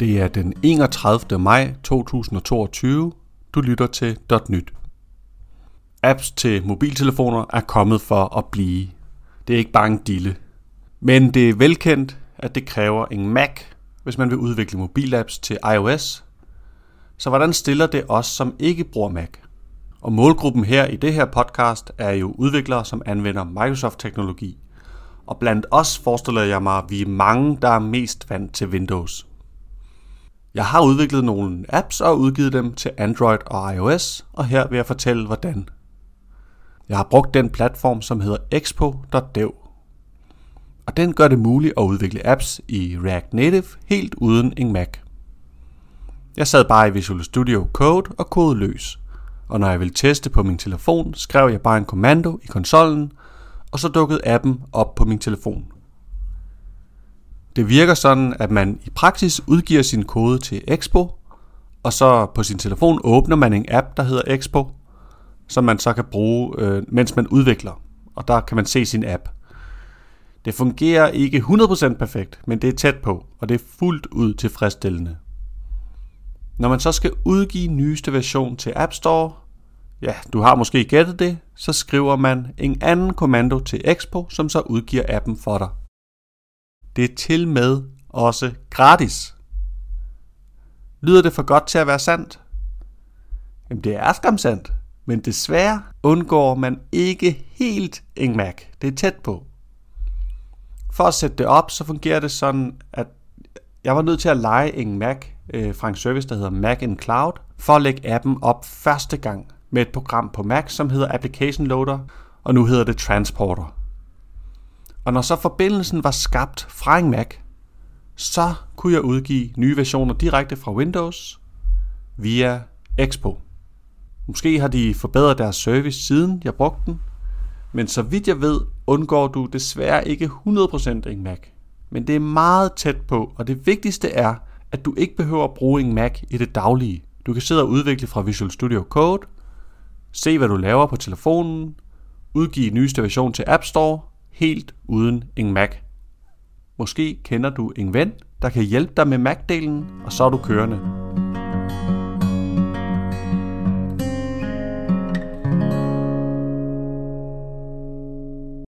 Det er den 31. maj 2022. Du lytter til .nyt. Apps til mobiltelefoner er kommet for at blive. Det er ikke bare en dille. Men det er velkendt, at det kræver en Mac, hvis man vil udvikle mobilapps til iOS. Så hvordan stiller det os, som ikke bruger Mac? Og målgruppen her i det her podcast er jo udviklere, som anvender Microsoft-teknologi. Og blandt os forestiller jeg mig, at vi er mange, der er mest vant til Windows. Jeg har udviklet nogle apps og udgivet dem til Android og iOS, og her vil jeg fortælle hvordan. Jeg har brugt den platform, som hedder expo.dev. Og den gør det muligt at udvikle apps i React Native helt uden en Mac. Jeg sad bare i Visual Studio Code og kodede løs. Og når jeg ville teste på min telefon, skrev jeg bare en kommando i konsollen, og så dukkede appen op på min telefon. Det virker sådan, at man i praksis udgiver sin kode til Expo, og så på sin telefon åbner man en app, der hedder Expo, som man så kan bruge, øh, mens man udvikler. Og der kan man se sin app. Det fungerer ikke 100% perfekt, men det er tæt på, og det er fuldt ud tilfredsstillende. Når man så skal udgive nyeste version til App Store, ja, du har måske gættet det, så skriver man en anden kommando til Expo, som så udgiver appen for dig. Det er til med også gratis. Lyder det for godt til at være sandt? Jamen det er skam sandt, men desværre undgår man ikke helt en Mac. Det er tæt på. For at sætte det op, så fungerer det sådan, at jeg var nødt til at lege en Mac øh, fra en service, der hedder Mac in Cloud, for at lægge appen op første gang med et program på Mac, som hedder Application Loader, og nu hedder det Transporter. Og når så forbindelsen var skabt fra en Mac, så kunne jeg udgive nye versioner direkte fra Windows via Expo. Måske har de forbedret deres service siden jeg brugte den, men så vidt jeg ved, undgår du desværre ikke 100% en Mac. Men det er meget tæt på, og det vigtigste er, at du ikke behøver at bruge en Mac i det daglige. Du kan sidde og udvikle fra Visual Studio Code, se hvad du laver på telefonen, udgive nyeste version til App Store, helt uden en Mac. Måske kender du en ven, der kan hjælpe dig med Mac-delen, og så er du kørende.